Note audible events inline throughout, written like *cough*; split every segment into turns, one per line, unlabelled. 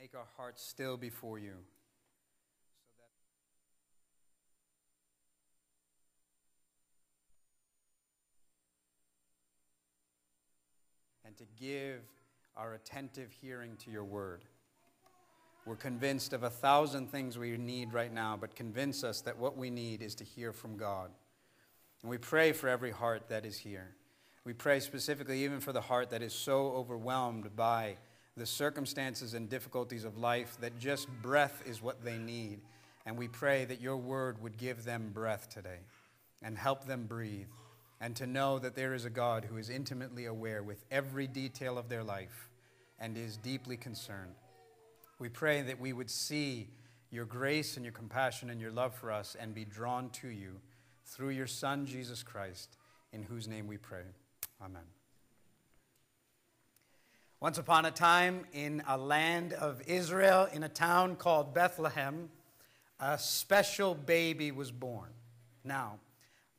make our hearts still before you. And to give our attentive hearing to your word. We're convinced of a thousand things we need right now, but convince us that what we need is to hear from God. And we pray for every heart that is here. We pray specifically even for the heart that is so overwhelmed by the circumstances and difficulties of life that just breath is what they need. And we pray that your word would give them breath today and help them breathe and to know that there is a God who is intimately aware with every detail of their life and is deeply concerned. We pray that we would see your grace and your compassion and your love for us and be drawn to you through your Son, Jesus Christ, in whose name we pray. Amen. Once upon a time, in a land of Israel, in a town called Bethlehem, a special baby was born. Now,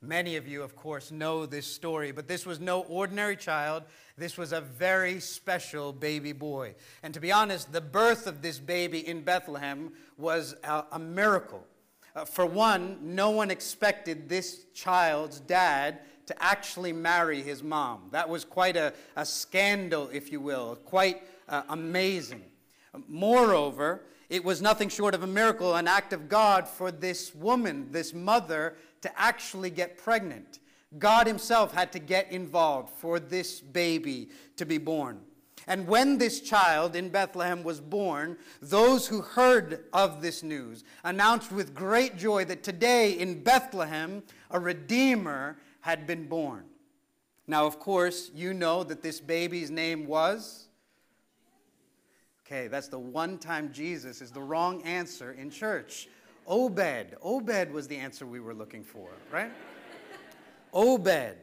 many of you, of course, know this story, but this was no ordinary child. This was a very special baby boy. And to be honest, the birth of this baby in Bethlehem was a, a miracle. Uh, for one, no one expected this child's dad to actually marry his mom. That was quite a, a scandal, if you will, quite uh, amazing. Moreover, it was nothing short of a miracle, an act of God for this woman, this mother, to actually get pregnant. God Himself had to get involved for this baby to be born. And when this child in Bethlehem was born, those who heard of this news announced with great joy that today in Bethlehem a Redeemer had been born. Now, of course, you know that this baby's name was. Okay, that's the one time Jesus is the wrong answer in church. Obed. Obed was the answer we were looking for, right? Obed.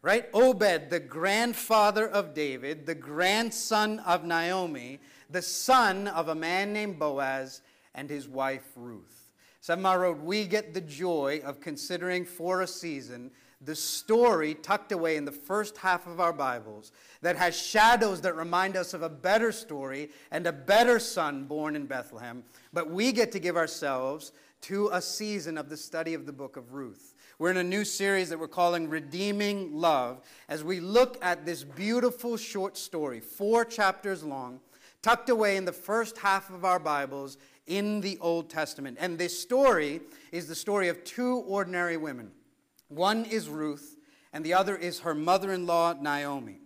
Right? Obed, the grandfather of David, the grandson of Naomi, the son of a man named Boaz, and his wife Ruth. Seven wrote, we get the joy of considering for a season the story tucked away in the first half of our Bibles that has shadows that remind us of a better story and a better son born in Bethlehem. But we get to give ourselves to a season of the study of the book of Ruth. We're in a new series that we're calling Redeeming Love as we look at this beautiful short story, four chapters long, tucked away in the first half of our Bibles in the Old Testament. And this story is the story of two ordinary women. One is Ruth, and the other is her mother in law, Naomi.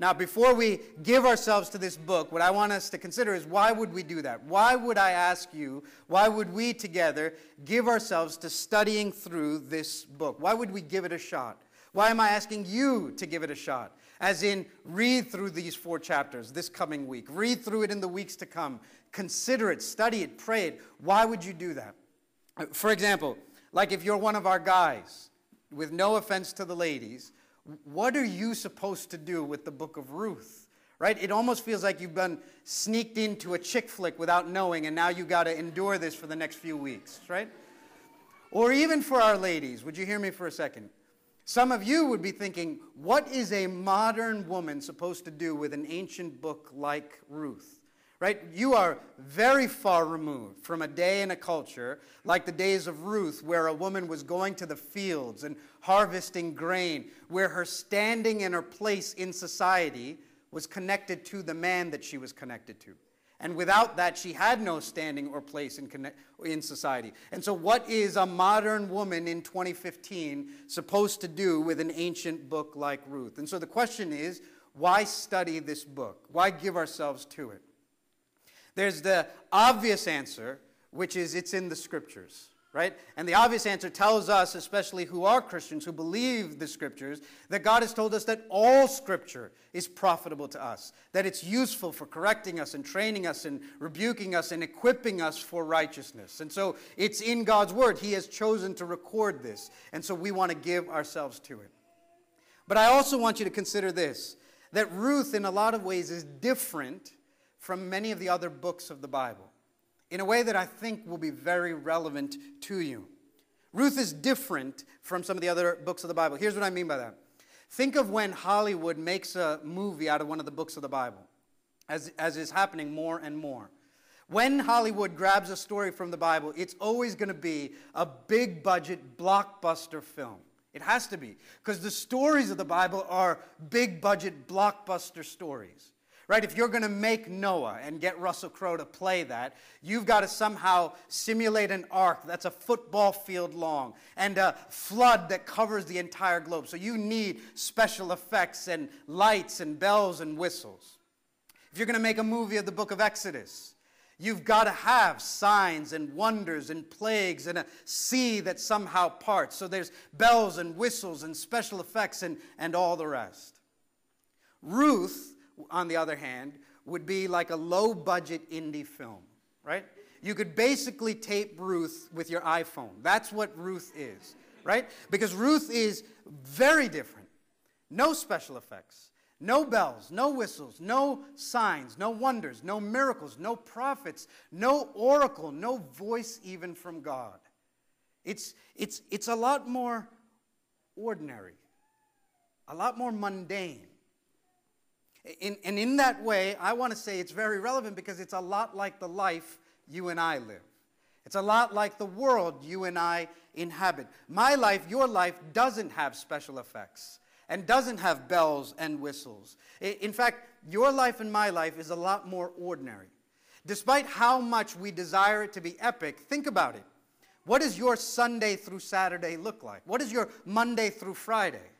Now, before we give ourselves to this book, what I want us to consider is why would we do that? Why would I ask you, why would we together give ourselves to studying through this book? Why would we give it a shot? Why am I asking you to give it a shot? As in, read through these four chapters this coming week, read through it in the weeks to come, consider it, study it, pray it. Why would you do that? For example, like if you're one of our guys, with no offense to the ladies, what are you supposed to do with the book of Ruth? Right? It almost feels like you've been sneaked into a chick flick without knowing, and now you got to endure this for the next few weeks, right? Or even for our ladies, would you hear me for a second? Some of you would be thinking, what is a modern woman supposed to do with an ancient book like Ruth? Right? You are very far removed from a day in a culture like the days of Ruth, where a woman was going to the fields and harvesting grain, where her standing and her place in society was connected to the man that she was connected to. And without that, she had no standing or place in, connect, in society. And so, what is a modern woman in 2015 supposed to do with an ancient book like Ruth? And so, the question is why study this book? Why give ourselves to it? There's the obvious answer, which is it's in the scriptures, right? And the obvious answer tells us, especially who are Christians, who believe the scriptures, that God has told us that all scripture is profitable to us, that it's useful for correcting us and training us and rebuking us and equipping us for righteousness. And so it's in God's word. He has chosen to record this. And so we want to give ourselves to it. But I also want you to consider this that Ruth, in a lot of ways, is different from many of the other books of the Bible in a way that I think will be very relevant to you. Ruth is different from some of the other books of the Bible. Here's what I mean by that. Think of when Hollywood makes a movie out of one of the books of the Bible, as, as is happening more and more. When Hollywood grabs a story from the Bible, it's always going to be a big budget blockbuster film. It has to be, because the stories of the Bible are big budget blockbuster stories. Right? If you're going to make Noah and get Russell Crowe to play that, you've got to somehow simulate an ark that's a football field long and a flood that covers the entire globe. So you need special effects and lights and bells and whistles. If you're going to make a movie of the book of Exodus, You've got to have signs and wonders and plagues and a sea that somehow parts. So there's bells and whistles and special effects and, and all the rest. Ruth, on the other hand, would be like a low budget indie film, right? You could basically tape Ruth with your iPhone. That's what Ruth is, right? Because Ruth is very different. No special effects. No bells, no whistles, no signs, no wonders, no miracles, no prophets, no oracle, no voice even from God. It's, it's, it's a lot more ordinary, a lot more mundane. In, and in that way, I want to say it's very relevant because it's a lot like the life you and I live. It's a lot like the world you and I inhabit. My life, your life, doesn't have special effects and doesn't have bells and whistles. In fact, your life and my life is a lot more ordinary. Despite how much we desire it to be epic, think about it. What does your Sunday through Saturday look like? What is your Monday through Friday?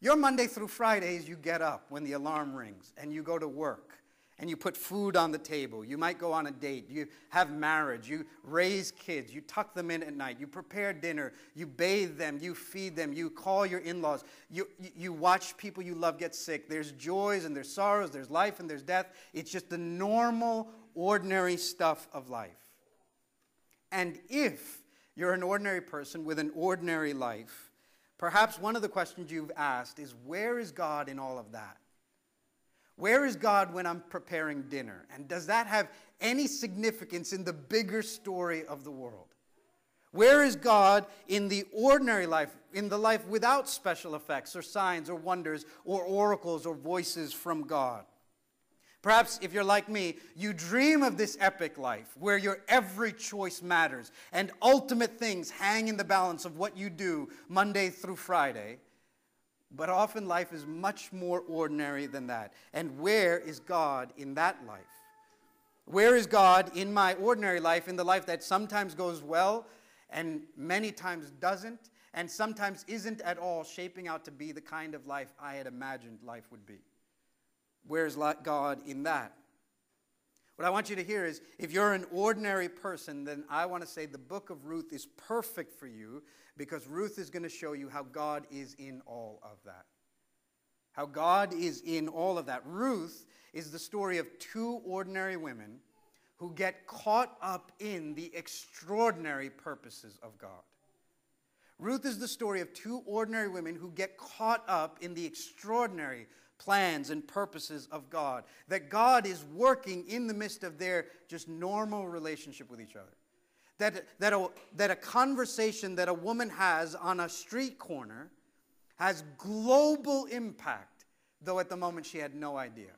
Your Monday through Friday is you get up when the alarm rings and you go to work and you put food on the table. You might go on a date. You have marriage. You raise kids. You tuck them in at night. You prepare dinner. You bathe them. You feed them. You call your in laws. You, you watch people you love get sick. There's joys and there's sorrows. There's life and there's death. It's just the normal, ordinary stuff of life. And if you're an ordinary person with an ordinary life, perhaps one of the questions you've asked is where is God in all of that? Where is God when I'm preparing dinner? And does that have any significance in the bigger story of the world? Where is God in the ordinary life, in the life without special effects or signs or wonders or oracles or voices from God? Perhaps if you're like me, you dream of this epic life where your every choice matters and ultimate things hang in the balance of what you do Monday through Friday. But often life is much more ordinary than that. And where is God in that life? Where is God in my ordinary life, in the life that sometimes goes well and many times doesn't, and sometimes isn't at all shaping out to be the kind of life I had imagined life would be? Where's God in that? What I want you to hear is if you're an ordinary person, then I want to say the book of Ruth is perfect for you because Ruth is going to show you how God is in all of that. How God is in all of that. Ruth is the story of two ordinary women who get caught up in the extraordinary purposes of God. Ruth is the story of two ordinary women who get caught up in the extraordinary plans and purposes of God. That God is working in the midst of their just normal relationship with each other that, that, a, that a conversation that a woman has on a street corner has global impact, though at the moment she had no idea.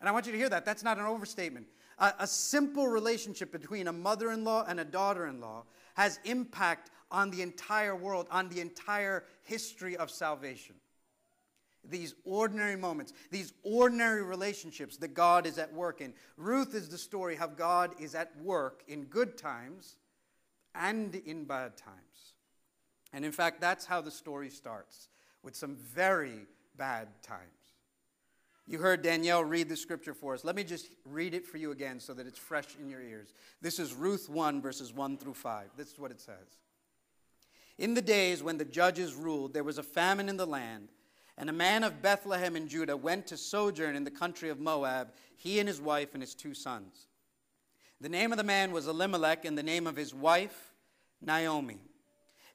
And I want you to hear that. That's not an overstatement. A, a simple relationship between a mother in law and a daughter in law has impact on the entire world, on the entire history of salvation these ordinary moments, these ordinary relationships that God is at work in. Ruth is the story how God is at work in good times and in bad times. And in fact, that's how the story starts with some very bad times. You heard Danielle read the scripture for us. Let me just read it for you again so that it's fresh in your ears. This is Ruth 1, verses 1 through 5. This is what it says. In the days when the judges ruled, there was a famine in the land and a man of Bethlehem in Judah went to sojourn in the country of Moab, he and his wife and his two sons. The name of the man was Elimelech, and the name of his wife, Naomi.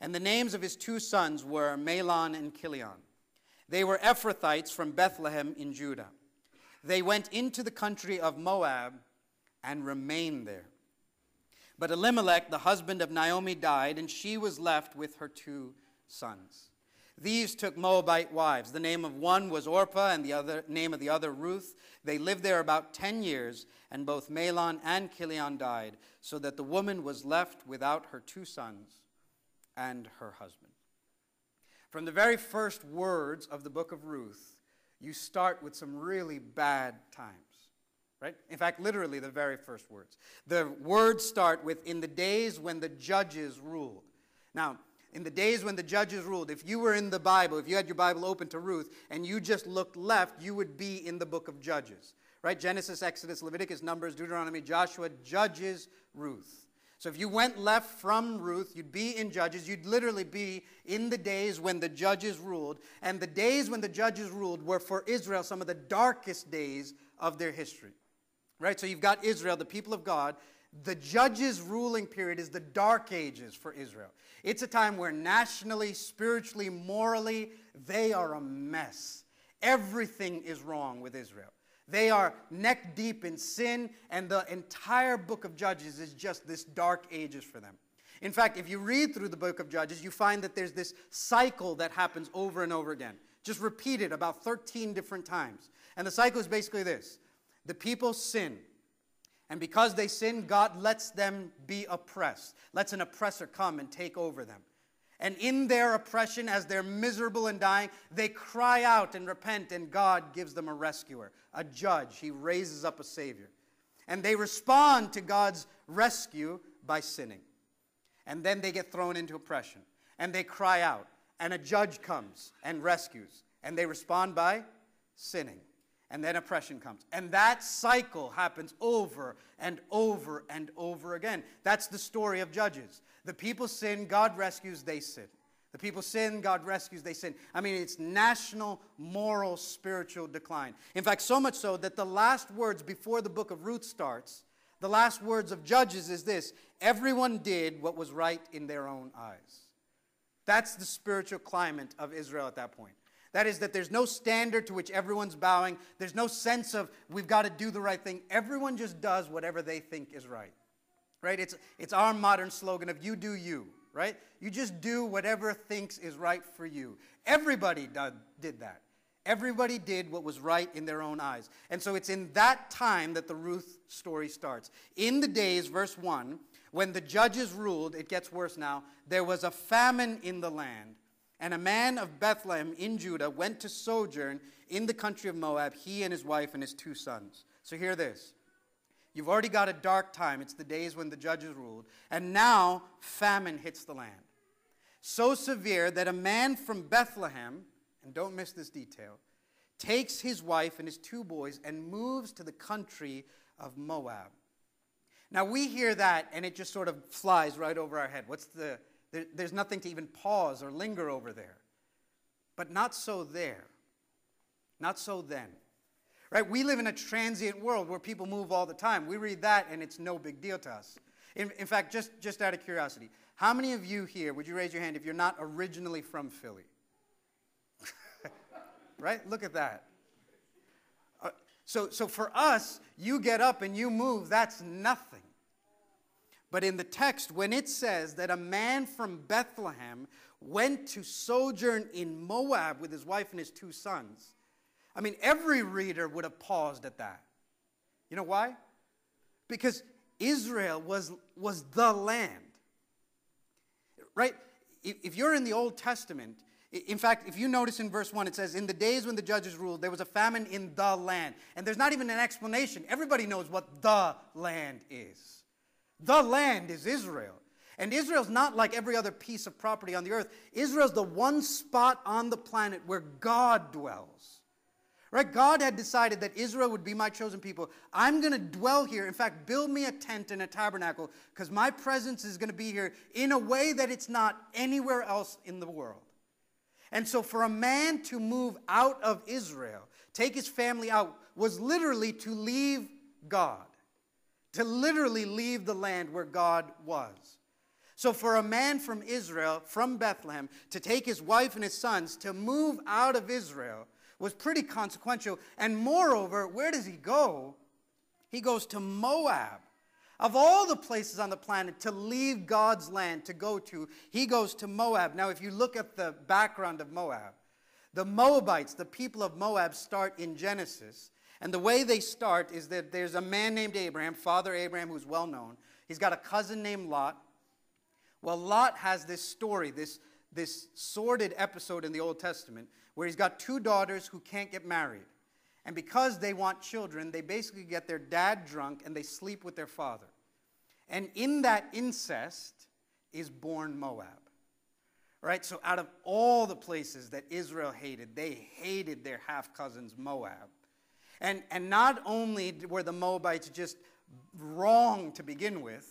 And the names of his two sons were Mahlon and Chilion. They were Ephrathites from Bethlehem in Judah. They went into the country of Moab and remained there. But Elimelech, the husband of Naomi, died, and she was left with her two sons. These took Moabite wives. The name of one was Orpah, and the other name of the other Ruth. They lived there about ten years, and both Mahlon and Chilion died, so that the woman was left without her two sons and her husband. From the very first words of the book of Ruth, you start with some really bad times. Right? In fact, literally the very first words. The words start with, in the days when the judges ruled. Now, in the days when the judges ruled, if you were in the Bible, if you had your Bible open to Ruth, and you just looked left, you would be in the book of Judges. Right? Genesis, Exodus, Leviticus, Numbers, Deuteronomy, Joshua, Judges, Ruth. So if you went left from Ruth, you'd be in Judges. You'd literally be in the days when the judges ruled. And the days when the judges ruled were for Israel some of the darkest days of their history. Right? So you've got Israel, the people of God. The judges' ruling period is the dark ages for Israel. It's a time where nationally, spiritually, morally, they are a mess. Everything is wrong with Israel. They are neck deep in sin, and the entire book of Judges is just this dark ages for them. In fact, if you read through the book of Judges, you find that there's this cycle that happens over and over again, just repeated about 13 different times. And the cycle is basically this the people sin. And because they sin, God lets them be oppressed, lets an oppressor come and take over them. And in their oppression, as they're miserable and dying, they cry out and repent, and God gives them a rescuer, a judge. He raises up a savior. And they respond to God's rescue by sinning. And then they get thrown into oppression. And they cry out, and a judge comes and rescues. And they respond by sinning and then oppression comes. And that cycle happens over and over and over again. That's the story of Judges. The people sin, God rescues, they sin. The people sin, God rescues, they sin. I mean, it's national, moral, spiritual decline. In fact, so much so that the last words before the book of Ruth starts, the last words of Judges is this everyone did what was right in their own eyes. That's the spiritual climate of Israel at that point. That is, that there's no standard to which everyone's bowing. There's no sense of we've got to do the right thing. Everyone just does whatever they think is right. Right? It's, it's our modern slogan of you do you, right? You just do whatever thinks is right for you. Everybody did, did that. Everybody did what was right in their own eyes. And so it's in that time that the Ruth story starts. In the days, verse 1, when the judges ruled, it gets worse now, there was a famine in the land and a man of Bethlehem in Judah went to sojourn in the country of Moab, he and his wife and his two sons. So hear this. You've already got a dark time. It's the days when the judges ruled. And now famine hits the land. So severe that a man from Bethlehem, and don't miss this detail, takes his wife and his two boys and moves to the country of Moab. Now we hear that and it just sort of flies right over our head. What's the there, there's nothing to even pause or linger over there. But not so there. Not so then. Right? We live in a transient world where people move all the time. We read that and it's no big deal to us. In, in fact, just, just out of curiosity, how many of you here, would you raise your hand if you're not originally from Philly? *laughs* right? Look at that. Uh, so, so for us, you get up and you move, that's nothing. But in the text, when it says that a man from Bethlehem went to sojourn in Moab with his wife and his two sons, I mean, every reader would have paused at that. You know why? Because Israel was, was the land. Right? If you're in the Old Testament, in fact, if you notice in verse 1, it says, In the days when the judges ruled, there was a famine in the land. And there's not even an explanation. Everybody knows what the land is. The land is Israel. And Israel's not like every other piece of property on the earth. Israel's the one spot on the planet where God dwells. Right? God had decided that Israel would be my chosen people. I'm going to dwell here. In fact, build me a tent and a tabernacle because my presence is going to be here in a way that it's not anywhere else in the world. And so, for a man to move out of Israel, take his family out, was literally to leave God to literally leave the land where God was. So, for a man from Israel, from Bethlehem, to take his wife and his sons to move out of Israel was pretty consequential. And moreover, where does he go? He goes to Moab. Of all the places on the planet to leave God's land to go to, he goes to Moab. Now, if you look at the background of Moab, the Moabites, the people of Moab, start in Genesis. And the way they start is that there's a man named Abraham, Father Abraham, who's well known. He's got a cousin named Lot. Well, Lot has this story, this, this sordid episode in the Old Testament, where he's got two daughters who can't get married. And because they want children, they basically get their dad drunk and they sleep with their father. And in that incest is born Moab. Right? So, out of all the places that Israel hated, they hated their half cousins, Moab. And, and not only were the Moabites just wrong to begin with,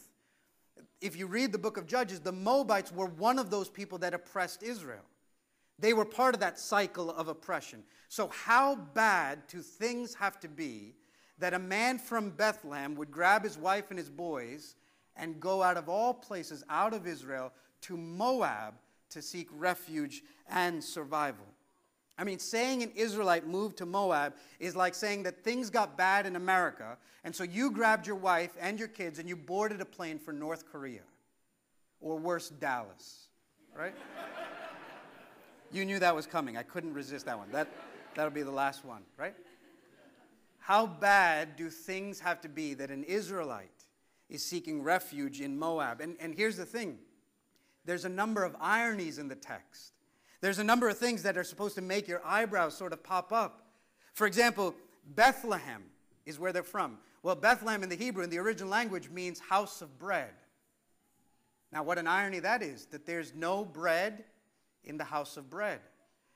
if you read the book of Judges, the Moabites were one of those people that oppressed Israel. They were part of that cycle of oppression. So, how bad do things have to be that a man from Bethlehem would grab his wife and his boys and go out of all places, out of Israel, to Moab to seek refuge and survival? I mean, saying an Israelite moved to Moab is like saying that things got bad in America, and so you grabbed your wife and your kids and you boarded a plane for North Korea, or worse, Dallas, right? *laughs* you knew that was coming. I couldn't resist that one. That, that'll be the last one, right? How bad do things have to be that an Israelite is seeking refuge in Moab? And, and here's the thing there's a number of ironies in the text. There's a number of things that are supposed to make your eyebrows sort of pop up. For example, Bethlehem is where they're from. Well, Bethlehem in the Hebrew, in the original language, means house of bread. Now, what an irony that is that there's no bread in the house of bread.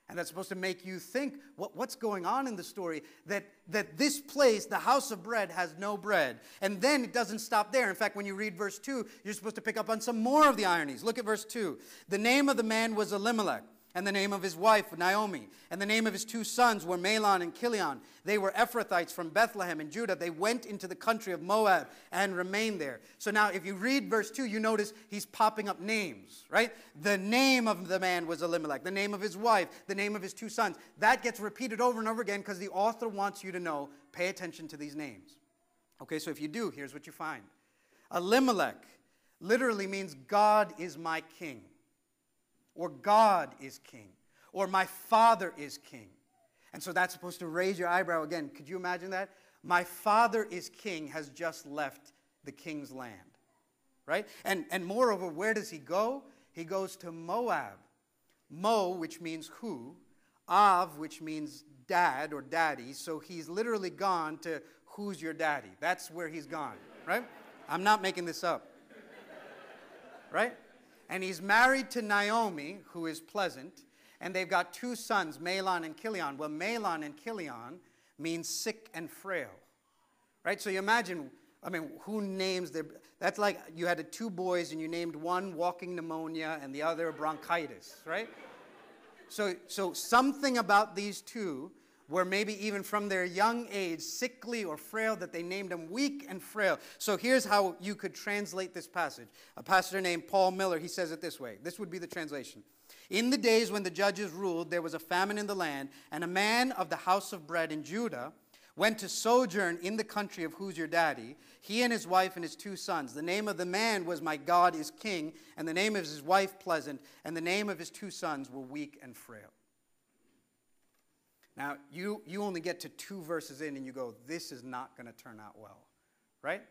And that's supposed to make you think what, what's going on in the story that, that this place, the house of bread, has no bread. And then it doesn't stop there. In fact, when you read verse 2, you're supposed to pick up on some more of the ironies. Look at verse 2. The name of the man was Elimelech and the name of his wife, Naomi, and the name of his two sons were Mahlon and Chilion. They were Ephrathites from Bethlehem in Judah. They went into the country of Moab and remained there. So now, if you read verse 2, you notice he's popping up names, right? The name of the man was Elimelech, the name of his wife, the name of his two sons. That gets repeated over and over again because the author wants you to know pay attention to these names. Okay, so if you do, here's what you find Elimelech literally means God is my king or God is king, or my father is king. And so that's supposed to raise your eyebrow again. Could you imagine that? My father is king has just left the king's land, right? And, and moreover, where does he go? He goes to Moab. Mo, which means who, Av, which means dad or daddy. So he's literally gone to who's your daddy. That's where he's gone, right? I'm not making this up, right? And he's married to Naomi, who is pleasant, and they've got two sons, Mahlon and Chilion. Well, Mahlon and Chilion means sick and frail, right? So you imagine, I mean, who names their, that's like you had two boys and you named one walking pneumonia and the other bronchitis, right? So, so something about these two were maybe even from their young age sickly or frail that they named them weak and frail. So here's how you could translate this passage. A pastor named Paul Miller, he says it this way. This would be the translation. In the days when the judges ruled, there was a famine in the land, and a man of the house of bread in Judah went to sojourn in the country of who's your daddy, he and his wife and his two sons. The name of the man was My God is King, and the name of his wife Pleasant, and the name of his two sons were Weak and Frail. Now, you, you only get to two verses in and you go, this is not going to turn out well, right?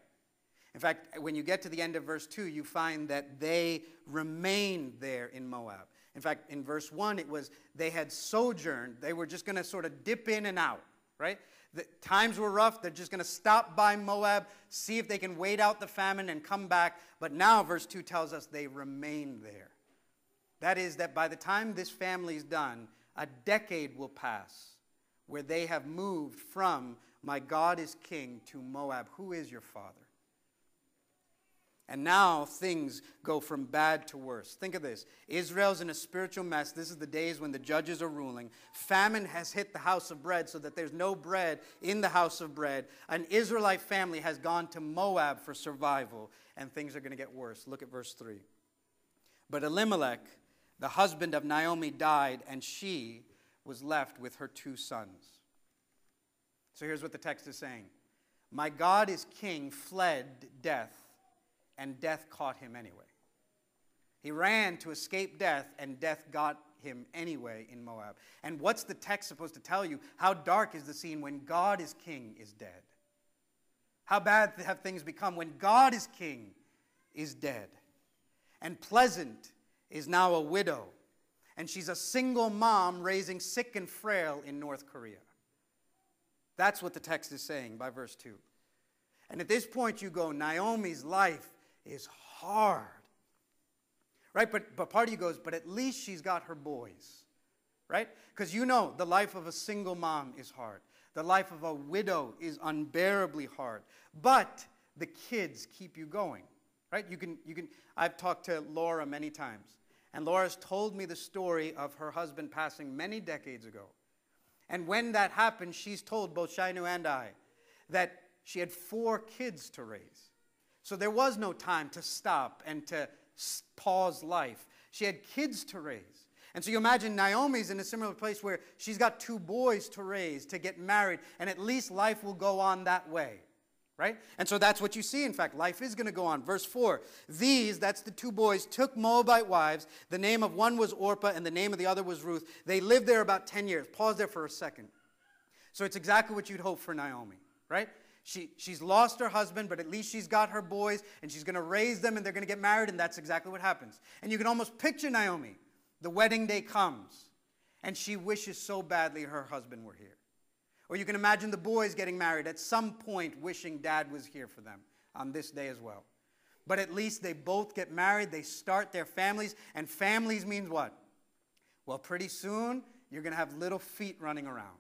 In fact, when you get to the end of verse 2, you find that they remained there in Moab. In fact, in verse 1, it was they had sojourned. They were just going to sort of dip in and out, right? The times were rough. They're just going to stop by Moab, see if they can wait out the famine and come back. But now, verse 2 tells us they remained there. That is, that by the time this family is done, a decade will pass where they have moved from my God is king to Moab. Who is your father? And now things go from bad to worse. Think of this Israel's in a spiritual mess. This is the days when the judges are ruling. Famine has hit the house of bread so that there's no bread in the house of bread. An Israelite family has gone to Moab for survival, and things are going to get worse. Look at verse 3. But Elimelech, the husband of Naomi, died, and she was left with her two sons. So here's what the text is saying My God is king, fled death and death caught him anyway. He ran to escape death, and death got him anyway in Moab. And what's the text supposed to tell you? How dark is the scene when God is king is dead? How bad have things become when God is king is dead? And Pleasant is now a widow, and she's a single mom raising sick and frail in North Korea. That's what the text is saying by verse 2. And at this point, you go, Naomi's life is hard. Right? But, but part of you goes, but at least she's got her boys. Right? Because you know the life of a single mom is hard. The life of a widow is unbearably hard. But the kids keep you going. Right? You can, you can, I've talked to Laura many times. And Laura's told me the story of her husband passing many decades ago. And when that happened, she's told both Shainu and I that she had four kids to raise. So there was no time to stop and to pause life. She had kids to raise. And so you imagine Naomi's in a similar place where she's got two boys to raise, to get married, and at least life will go on that way. Right? And so that's what you see. In fact, life is going to go on. Verse 4 These, that's the two boys, took Moabite wives. The name of one was Orpah, and the name of the other was Ruth. They lived there about 10 years. Pause there for a second. So it's exactly what you'd hope for Naomi, right? She, she's lost her husband, but at least she's got her boys, and she's going to raise them, and they're going to get married, and that's exactly what happens. And you can almost picture Naomi. The wedding day comes, and she wishes so badly her husband were here. Or you can imagine the boys getting married at some point, wishing dad was here for them on this day as well. But at least they both get married, they start their families, and families means what? Well, pretty soon, you're going to have little feet running around.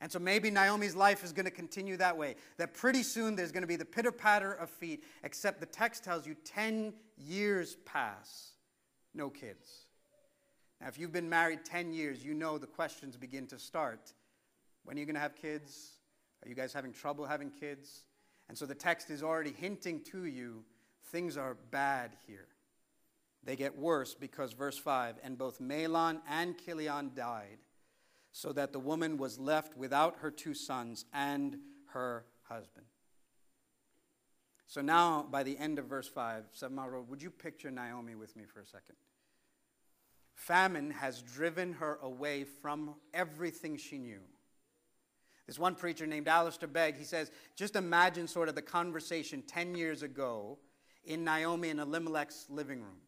And so maybe Naomi's life is going to continue that way. That pretty soon there's going to be the pitter patter of feet, except the text tells you 10 years pass, no kids. Now, if you've been married 10 years, you know the questions begin to start. When are you going to have kids? Are you guys having trouble having kids? And so the text is already hinting to you things are bad here. They get worse because, verse 5, and both Mahlon and Chilion died so that the woman was left without her two sons and her husband. So now, by the end of verse 5, Samara, would you picture Naomi with me for a second? Famine has driven her away from everything she knew. This one preacher named Alistair Begg, he says, just imagine sort of the conversation 10 years ago in Naomi and Elimelech's living room.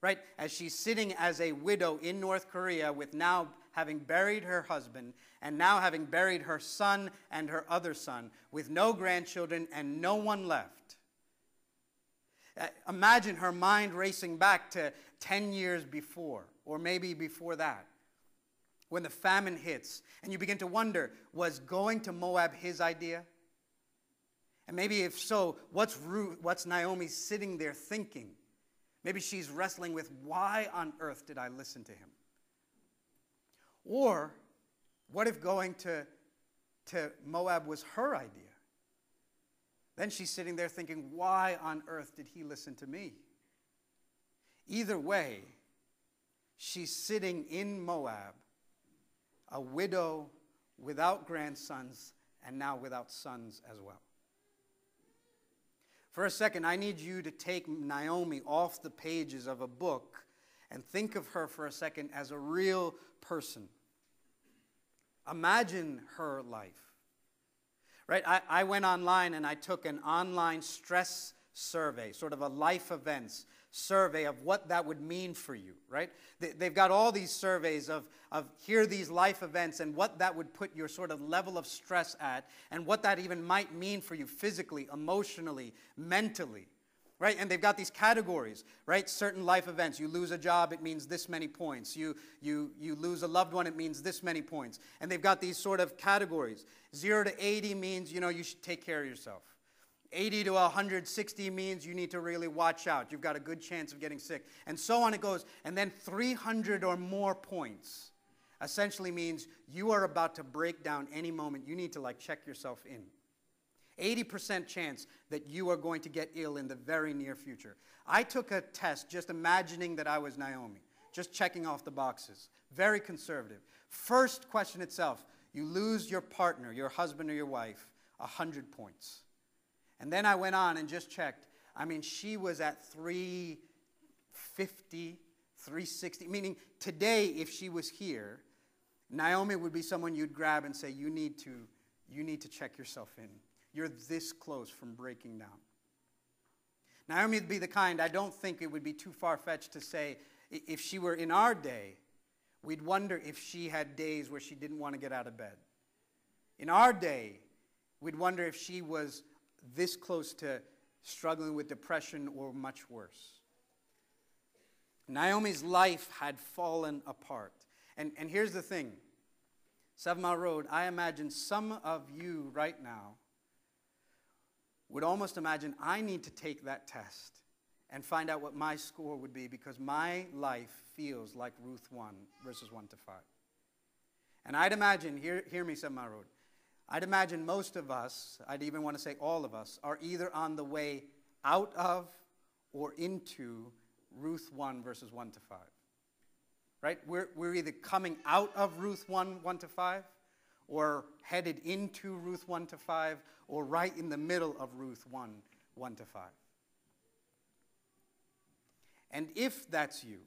Right? As she's sitting as a widow in North Korea with now having buried her husband, and now having buried her son and her other son, with no grandchildren and no one left. Uh, imagine her mind racing back to 10 years before, or maybe before that, when the famine hits, and you begin to wonder was going to Moab his idea? And maybe if so, what's, Ruth, what's Naomi sitting there thinking? Maybe she's wrestling with why on earth did I listen to him? Or what if going to, to Moab was her idea? Then she's sitting there thinking, why on earth did he listen to me? Either way, she's sitting in Moab, a widow without grandsons and now without sons as well. For a second, I need you to take Naomi off the pages of a book and think of her for a second as a real person. Imagine her life. Right? I, I went online and I took an online stress survey, sort of a life events survey of what that would mean for you, right? They, have got all these surveys of, of here these life events and what that would put your sort of level of stress at and what that even might mean for you physically, emotionally, mentally right? And they've got these categories, right? Certain life events. You lose a job, it means this many points. You, you, you lose a loved one, it means this many points. And they've got these sort of categories. Zero to 80 means, you know, you should take care of yourself. 80 to 160 means you need to really watch out. You've got a good chance of getting sick. And so on it goes. And then 300 or more points essentially means you are about to break down any moment. You need to like check yourself in. 80% chance that you are going to get ill in the very near future. I took a test just imagining that I was Naomi, just checking off the boxes. Very conservative. First question itself you lose your partner, your husband or your wife, 100 points. And then I went on and just checked. I mean, she was at 350, 360, meaning today, if she was here, Naomi would be someone you'd grab and say, You need to, you need to check yourself in. You're this close from breaking down. Naomi would be the kind, I don't think it would be too far fetched to say, if she were in our day, we'd wonder if she had days where she didn't want to get out of bed. In our day, we'd wonder if she was this close to struggling with depression or much worse. Naomi's life had fallen apart. And, and here's the thing Seven Mile Road, I imagine some of you right now would almost imagine I need to take that test and find out what my score would be because my life feels like Ruth 1, verses 1 to 5. And I'd imagine, hear, hear me, Seven Mile Road, I'd imagine most of us, I'd even want to say all of us, are either on the way out of or into Ruth 1, verses 1 to 5. Right? We're, we're either coming out of Ruth 1, 1 to 5, or headed into Ruth 1 to 5, or right in the middle of Ruth 1, 1 to 5. And if that's you,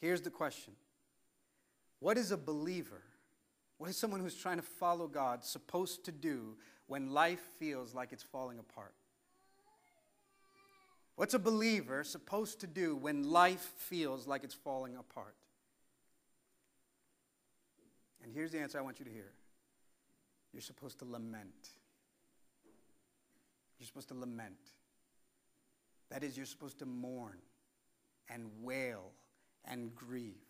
here's the question What is a believer, what is someone who's trying to follow God supposed to do when life feels like it's falling apart? What's a believer supposed to do when life feels like it's falling apart? And here's the answer I want you to hear you're supposed to lament. You're supposed to lament. That is, you're supposed to mourn and wail and grieve.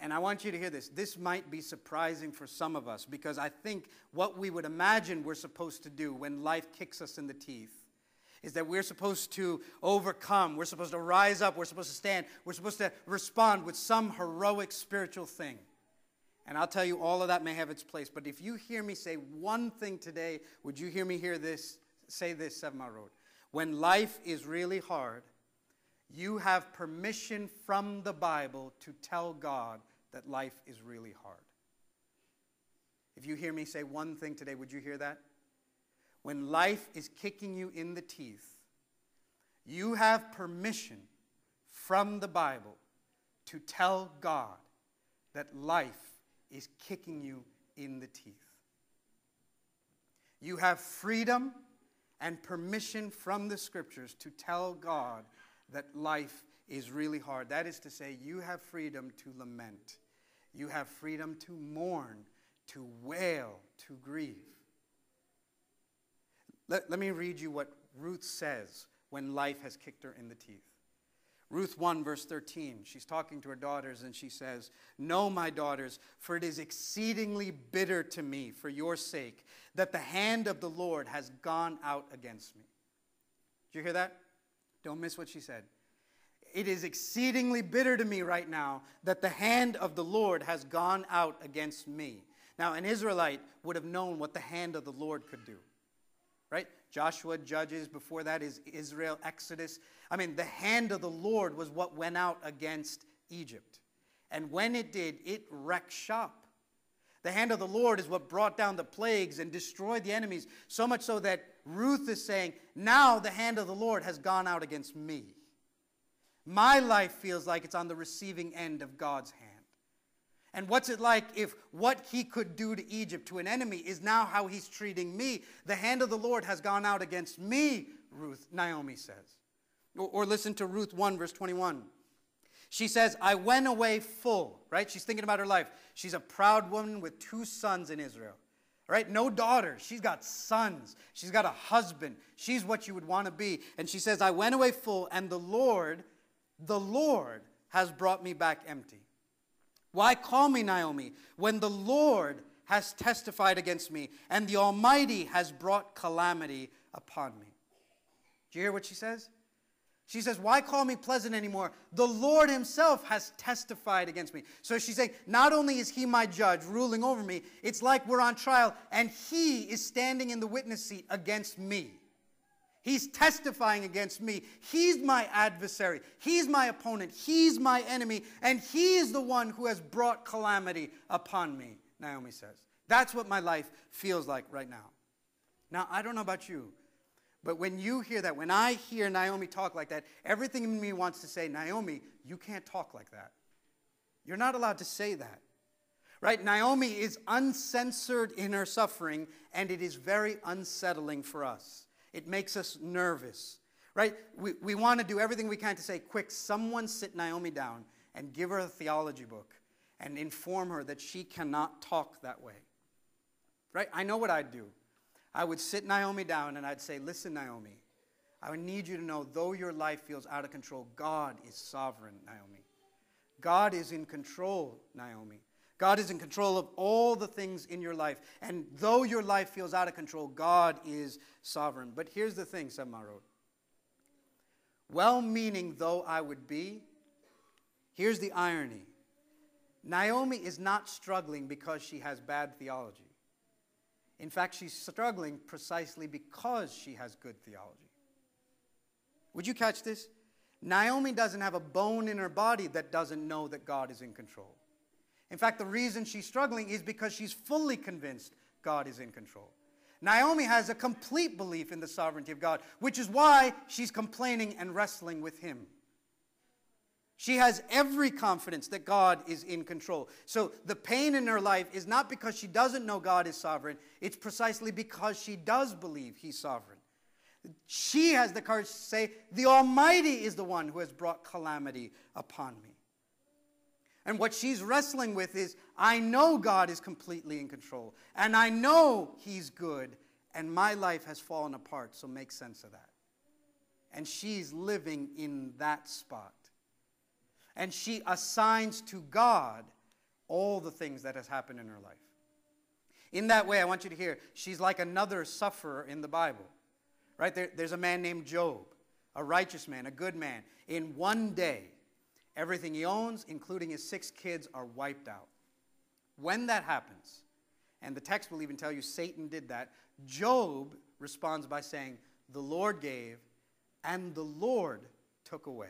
And I want you to hear this. This might be surprising for some of us because I think what we would imagine we're supposed to do when life kicks us in the teeth is that we're supposed to overcome, we're supposed to rise up, we're supposed to stand, we're supposed to respond with some heroic spiritual thing. And I'll tell you, all of that may have its place. But if you hear me say one thing today, would you hear me hear this? Say this, Mile Road. When life is really hard, you have permission from the Bible to tell God that life is really hard. If you hear me say one thing today, would you hear that? When life is kicking you in the teeth, you have permission from the Bible to tell God that life is kicking you in the teeth. You have freedom and permission from the scriptures to tell God that life is really hard. That is to say, you have freedom to lament, you have freedom to mourn, to wail, to grieve. Let, let me read you what Ruth says when life has kicked her in the teeth. Ruth 1, verse 13, she's talking to her daughters and she says, No, my daughters, for it is exceedingly bitter to me for your sake that the hand of the Lord has gone out against me. Do you hear that? Don't miss what she said. It is exceedingly bitter to me right now that the hand of the Lord has gone out against me. Now, an Israelite would have known what the hand of the Lord could do right? Joshua, Judges, before that is Israel, Exodus. I mean, the hand of the Lord was what went out against Egypt. And when it did, it wrecked shop. The hand of the Lord is what brought down the plagues and destroyed the enemies, so much so that Ruth is saying, Now the hand of the Lord has gone out against me. My life feels like it's on the receiving end of God's hand. And what's it like if what he could do to Egypt, to an enemy, is now how he's treating me? The hand of the Lord has gone out against me, Ruth, Naomi says. Or, or listen to Ruth 1, verse 21. She says, I went away full, right? She's thinking about her life. She's a proud woman with two sons in Israel, right? No daughters. She's got sons. She's got a husband. She's what you would want to be. And she says, I went away full, and the Lord, the Lord has brought me back empty. Why call me Naomi when the Lord has testified against me and the Almighty has brought calamity upon me? Do you hear what she says? She says, Why call me pleasant anymore? The Lord Himself has testified against me. So she's saying, Not only is He my judge, ruling over me, it's like we're on trial and He is standing in the witness seat against me. He's testifying against me. He's my adversary. He's my opponent. He's my enemy. And he is the one who has brought calamity upon me, Naomi says. That's what my life feels like right now. Now, I don't know about you, but when you hear that, when I hear Naomi talk like that, everything in me wants to say, Naomi, you can't talk like that. You're not allowed to say that. Right? Naomi is uncensored in her suffering, and it is very unsettling for us. It makes us nervous. Right? We, we want to do everything we can to say, quick, someone sit Naomi down and give her a theology book and inform her that she cannot talk that way. Right? I know what I'd do. I would sit Naomi down and I'd say, Listen, Naomi, I would need you to know, though your life feels out of control, God is sovereign, Naomi. God is in control, Naomi. God is in control of all the things in your life. And though your life feels out of control, God is sovereign. But here's the thing, Seven Mile Road. Well meaning though I would be, here's the irony Naomi is not struggling because she has bad theology. In fact, she's struggling precisely because she has good theology. Would you catch this? Naomi doesn't have a bone in her body that doesn't know that God is in control. In fact, the reason she's struggling is because she's fully convinced God is in control. Naomi has a complete belief in the sovereignty of God, which is why she's complaining and wrestling with Him. She has every confidence that God is in control. So the pain in her life is not because she doesn't know God is sovereign, it's precisely because she does believe He's sovereign. She has the courage to say, The Almighty is the one who has brought calamity upon me. And what she's wrestling with is, I know God is completely in control, and I know He's good, and my life has fallen apart, so make sense of that. And she's living in that spot and she assigns to God all the things that has happened in her life. In that way, I want you to hear, she's like another sufferer in the Bible. Right? There, there's a man named Job, a righteous man, a good man. In one day, everything he owns, including his six kids, are wiped out. When that happens, and the text will even tell you Satan did that, Job responds by saying, The Lord gave, and the Lord took away.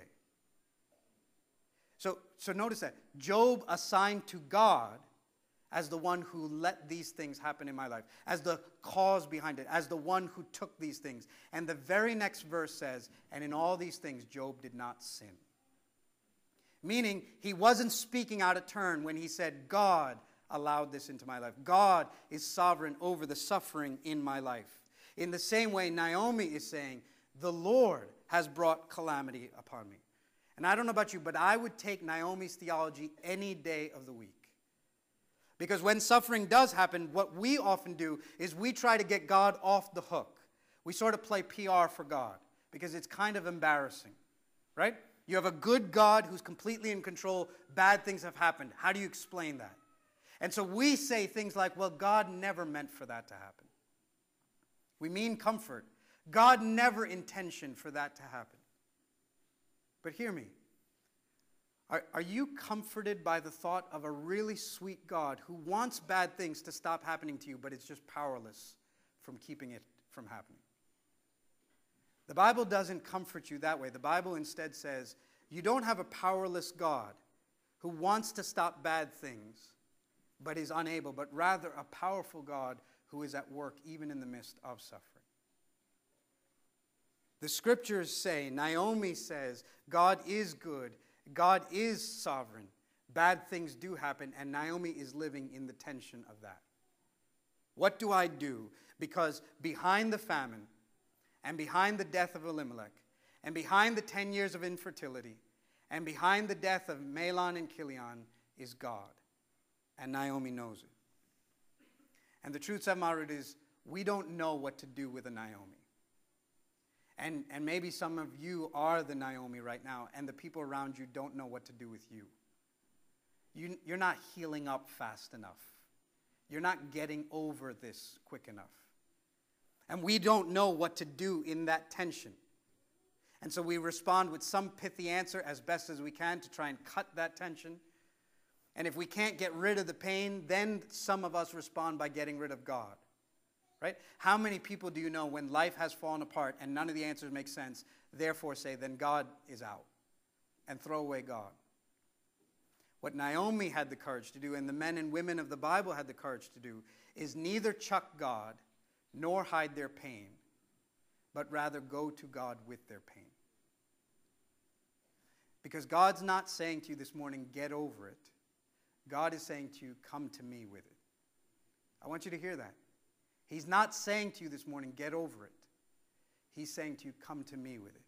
So, so notice that. Job assigned to God as the one who let these things happen in my life, as the cause behind it, as the one who took these things. And the very next verse says, And in all these things, Job did not sin. Meaning, he wasn't speaking out of turn when he said, God allowed this into my life. God is sovereign over the suffering in my life. In the same way, Naomi is saying, The Lord has brought calamity upon me. And I don't know about you, but I would take Naomi's theology any day of the week. Because when suffering does happen, what we often do is we try to get God off the hook. We sort of play PR for God because it's kind of embarrassing, right? You have a good God who's completely in control, bad things have happened. How do you explain that? And so we say things like, well, God never meant for that to happen. We mean comfort. God never intentioned for that to happen. But hear me. Are, are you comforted by the thought of a really sweet God who wants bad things to stop happening to you, but is just powerless from keeping it from happening? The Bible doesn't comfort you that way. The Bible instead says you don't have a powerless God who wants to stop bad things, but is unable, but rather a powerful God who is at work even in the midst of suffering. The scriptures say, Naomi says, God is good, God is sovereign. Bad things do happen, and Naomi is living in the tension of that. What do I do? Because behind the famine, and behind the death of Elimelech, and behind the 10 years of infertility, and behind the death of Mahlon and Chilion is God. And Naomi knows it. And the truth, Seven Mile Road, is we don't know what to do with a Naomi. And, and maybe some of you are the Naomi right now, and the people around you don't know what to do with you. you. You're not healing up fast enough. You're not getting over this quick enough. And we don't know what to do in that tension. And so we respond with some pithy answer as best as we can to try and cut that tension. And if we can't get rid of the pain, then some of us respond by getting rid of God right? How many people do you know when life has fallen apart and none of the answers make sense, therefore say, then God is out and throw away God? What Naomi had the courage to do, and the men and women of the Bible had the courage to do, is neither chuck God nor hide their pain, but rather go to God with their pain. Because God's not saying to you this morning, get over it. God is saying to you, come to me with it. I want you to hear that. He's not saying to you this morning, get over it. He's saying to you, come to me with it.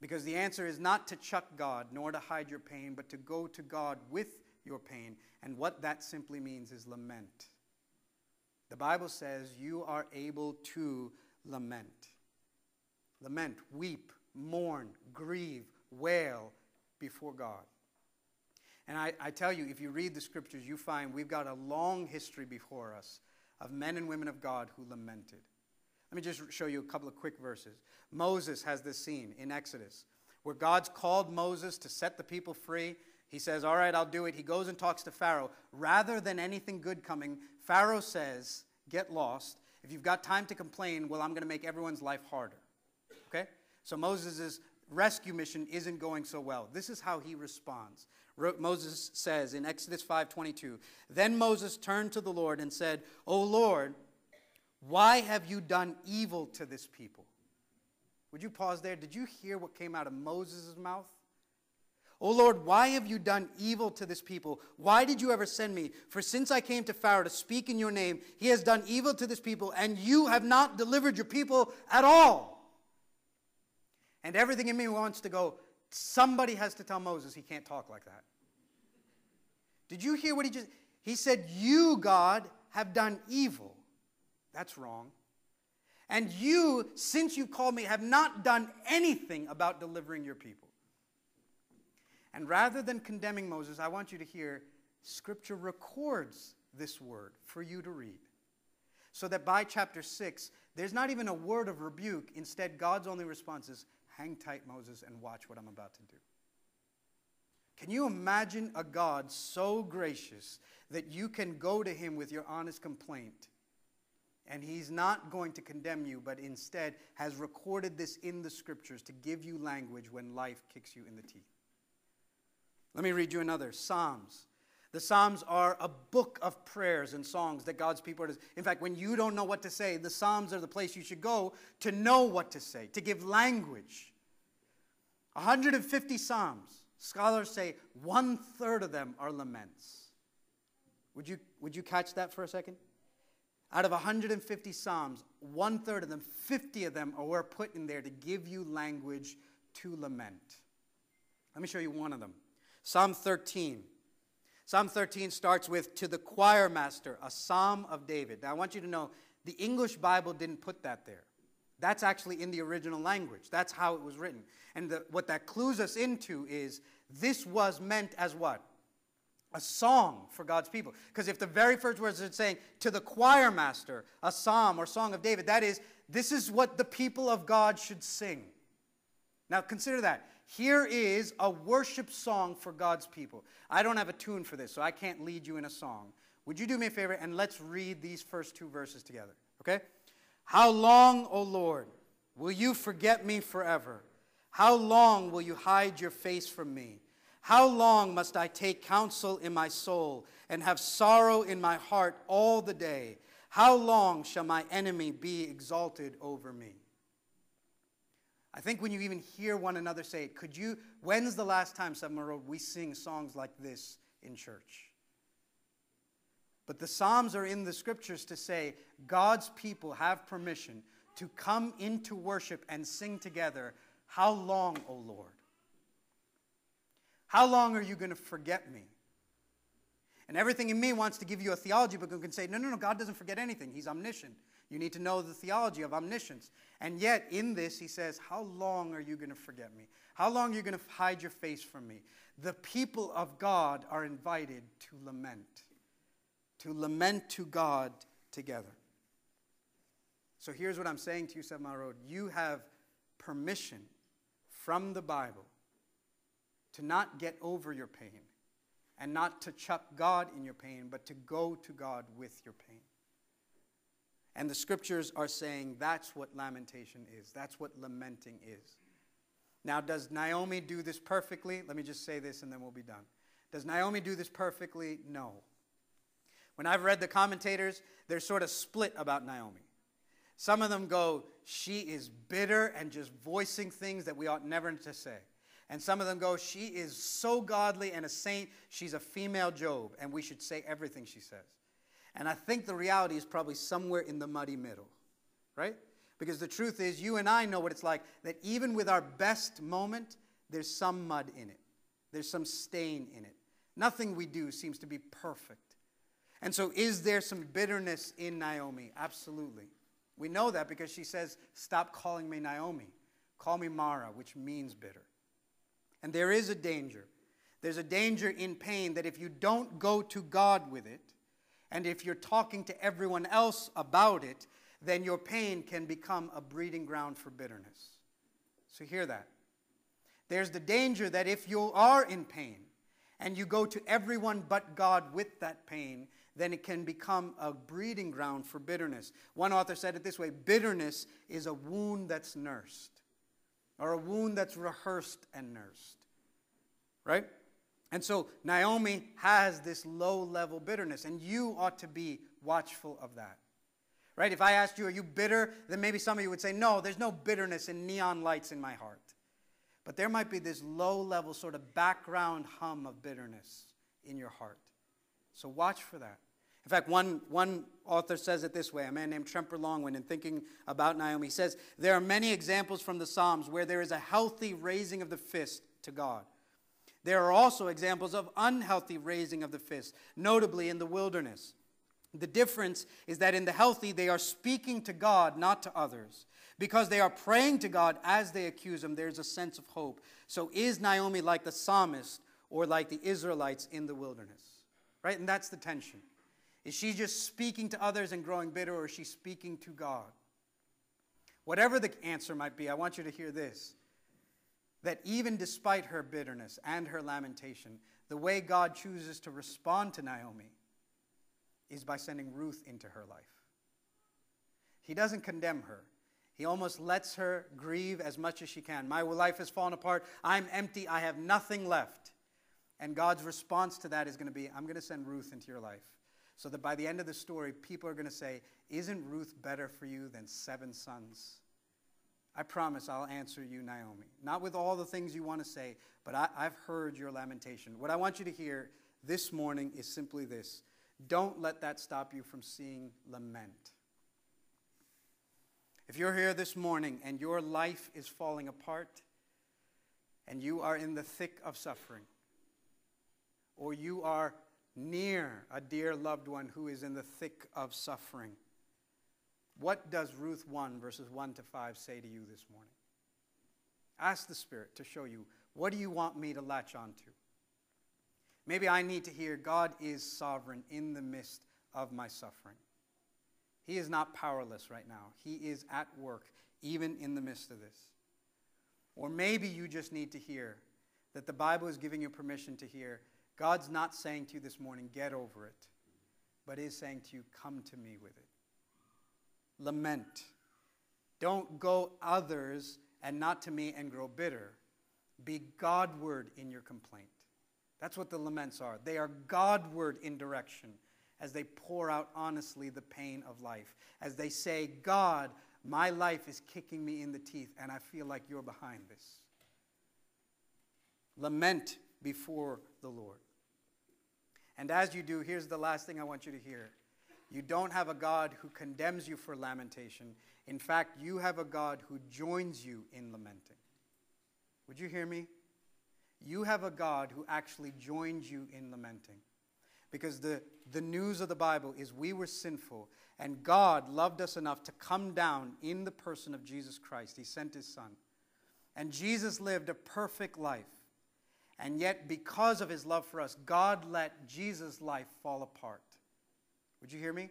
Because the answer is not to chuck God, nor to hide your pain, but to go to God with your pain. And what that simply means is lament. The Bible says you are able to lament. Lament, weep, mourn, grieve, wail before God. And I, I, tell you, if you read the scriptures, you find we've got a long history before us of men and women of God who lamented. Let me just show you a couple of quick verses. Moses has this scene in Exodus where God's called Moses to set the people free. He says, All right, I'll do it. He goes and talks to Pharaoh. Rather than anything good coming, Pharaoh says, Get lost. If you've got time to complain, well, I'm going to make everyone's life harder. Okay? So Moses' rescue mission isn't going so well. This is how he responds. Moses says in Exodus 5:22, "Then Moses turned to the Lord and said, "O Lord, why have you done evil to this people?" Would you pause there? Did you hear what came out of Moses' mouth? O Lord, why have you done evil to this people? Why did you ever send me? For since I came to Pharaoh to speak in your name, he has done evil to this people, and you have not delivered your people at all. And everything in me wants to go, somebody has to tell Moses he can't talk like that. Did you hear what he just he said you God have done evil. That's wrong. And you since you called me have not done anything about delivering your people. And rather than condemning Moses, I want you to hear scripture records this word for you to read. So that by chapter 6, there's not even a word of rebuke. Instead, God's only response is, Hang tight, Moses, and watch what I'm about to do. Can you imagine a God so gracious that you can go to him with your honest complaint? And he's not going to condemn you, but instead has recorded this in the scriptures to give you language when life kicks you in the teeth. Let me read you another Psalms. The Psalms are a book of prayers and songs that God's people are. In fact, when you don't know what to say, the Psalms are the place you should go to know what to say, to give language. 150 Psalms. Scholars say one third of them are laments. Would you, would you catch that for a second? Out of 150 Psalms, one third of them, 50 of them, are put in there to give you language to lament. Let me show you one of them Psalm 13. Psalm 13 starts with, To the choir master, a psalm of David. Now, I want you to know the English Bible didn't put that there. That's actually in the original language. That's how it was written. And the, what that clues us into is this was meant as what? A song for God's people. Because if the very first words are saying, to the choir master, a psalm or song of David, that is, this is what the people of God should sing. Now consider that. Here is a worship song for God's people. I don't have a tune for this, so I can't lead you in a song. Would you do me a favor and let's read these first two verses together, okay? How long, O Lord, will you forget me forever? How long will you hide your face from me? How long must I take counsel in my soul and have sorrow in my heart all the day? How long shall my enemy be exalted over me? I think when you even hear one another say it, could you, when's the last time, Road, we sing songs like this in church? But the Psalms are in the scriptures to say God's people have permission to come into worship and sing together. How long, O Lord? How long are you going to forget me? And everything in me wants to give you a theology book and can say, no, no, no, God doesn't forget anything. He's omniscient. You need to know the theology of omniscience. And yet, in this, he says, How long are you going to forget me? How long are you going to hide your face from me? The people of God are invited to lament, to lament to God together. So here's what I'm saying to you, Seven Mile Road. You have permission from the Bible to not get over your pain and not to chuck God in your pain, but to go to God with your pain. And the scriptures are saying that's what lamentation is. That's what lamenting is. Now, does Naomi do this perfectly? Let me just say this and then we'll be done. Does Naomi do this perfectly? No. When I've read the commentators, they're sort of split about Naomi. Some of them go, she is bitter and just voicing things that we ought never to say. And some of them go, she is so godly and a saint, she's a female Job, and we should say everything she says. And I think the reality is probably somewhere in the muddy middle, right? Because the truth is, you and I know what it's like that even with our best moment, there's some mud in it, there's some stain in it. Nothing we do seems to be perfect. And so, is there some bitterness in Naomi? Absolutely. We know that because she says, Stop calling me Naomi. Call me Mara, which means bitter. And there is a danger. There's a danger in pain that if you don't go to God with it, and if you're talking to everyone else about it, then your pain can become a breeding ground for bitterness. So, hear that. There's the danger that if you are in pain and you go to everyone but God with that pain, then it can become a breeding ground for bitterness. One author said it this way bitterness is a wound that's nursed, or a wound that's rehearsed and nursed. Right? And so Naomi has this low level bitterness, and you ought to be watchful of that. Right? If I asked you, are you bitter? Then maybe some of you would say, no, there's no bitterness in neon lights in my heart. But there might be this low level sort of background hum of bitterness in your heart. So watch for that. In fact, one, one author says it this way a man named Tremper Longman, in thinking about Naomi, says, There are many examples from the Psalms where there is a healthy raising of the fist to God. There are also examples of unhealthy raising of the fist, notably in the wilderness. The difference is that in the healthy, they are speaking to God, not to others. Because they are praying to God as they accuse him, there's a sense of hope. So is Naomi like the psalmist or like the Israelites in the wilderness? Right? And that's the tension. Is she just speaking to others and growing bitter, or is she speaking to God? Whatever the answer might be, I want you to hear this that even despite her bitterness and her lamentation, the way God chooses to respond to Naomi is by sending Ruth into her life. He doesn't condemn her. He almost lets her grieve as much as she can. My life has fallen apart. I'm empty. I have nothing left. And God's response to that is going to be I'm going to send Ruth into your life. So that by the end of the story, people are going to say, Isn't Ruth better for you than seven sons? I promise I'll answer you, Naomi. Not with all the things you want to say, but I, have heard your lamentation. What I want you to hear this morning is simply this don't let that stop you from seeing lament. If you're here this morning and your life is falling apart, and you are in the thick of suffering, or you are near a dear loved one who is in the thick of suffering, what does Ruth 1, verses 1 to 5 say to you this morning? Ask the Spirit to show you what do you want me to latch onto? Maybe I need to hear God is sovereign in the midst of my suffering. He is not powerless right now, He is at work even in the midst of this. Or maybe you just need to hear that the Bible is giving you permission to hear God's not saying to you this morning, get over it, but is saying to you, come to me with it. Lament. Don't go others and not to me and grow bitter. Be Godward in your complaint. That's what the laments are. They are Godward in direction as they pour out honestly the pain of life. As they say, God, my life is kicking me in the teeth, and I feel like you're behind this. Lament before the Lord. And as you do, here's the last thing I want you to hear. You don't have a God who condemns you for lamentation. In fact, you have a God who joins you in lamenting. Would you hear me? You have a God who actually joins you in lamenting. Because the, the news of the Bible is we were sinful, and God loved us enough to come down in the person of Jesus Christ. He sent his Son. And Jesus lived a perfect life. And yet, because of his love for us, God let Jesus' life fall apart. Would you hear me?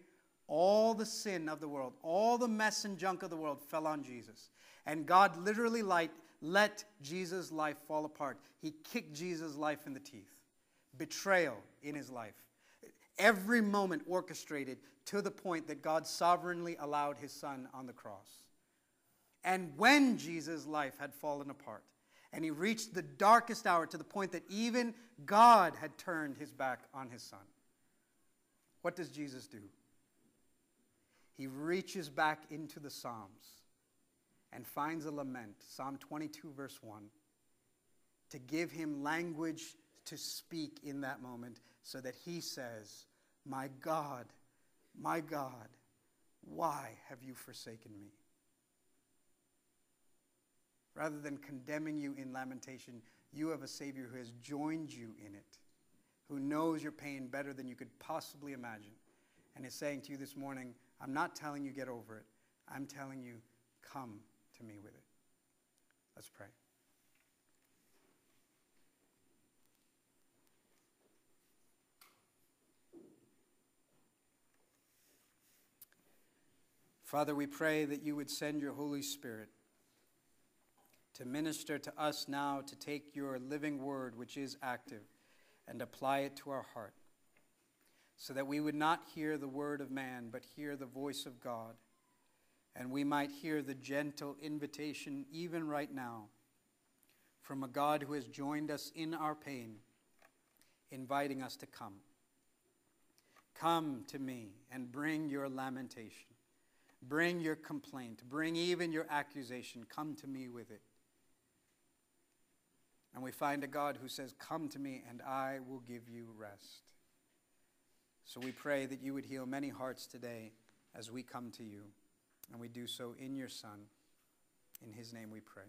All the sin of the world, all the mess and junk of the world fell on Jesus. And God literally light, let Jesus' life fall apart. He kicked Jesus' life in the teeth. Betrayal in his life. Every moment orchestrated to the point that God sovereignly allowed his son on the cross. And when Jesus' life had fallen apart, and he reached the darkest hour to the point that even God had turned his back on his son. What does Jesus do? He reaches back into the Psalms and finds a lament, Psalm 22, verse 1, to give him language to speak in that moment so that he says, My God, my God, why have you forsaken me? Rather than condemning you in lamentation, you have a Savior who has joined you in it, who knows your pain better than you could possibly imagine, and is saying to you this morning, I'm not telling you get over it. I'm telling you, come to me with it. Let's pray. Father, we pray that you would send your Holy Spirit to minister to us now, to take your living word, which is active, and apply it to our heart, so that we would not hear the word of man, but hear the voice of God, and we might hear the gentle invitation, even right now, from a God who has joined us in our pain, inviting us to come. Come to me and bring your lamentation. Bring your complaint. Bring even your accusation. Come to me with it. And we find a God who says, Come to me, and I will give you rest. So we pray that you would heal many hearts today as we come to you. And we do so in your Son. In his name we pray.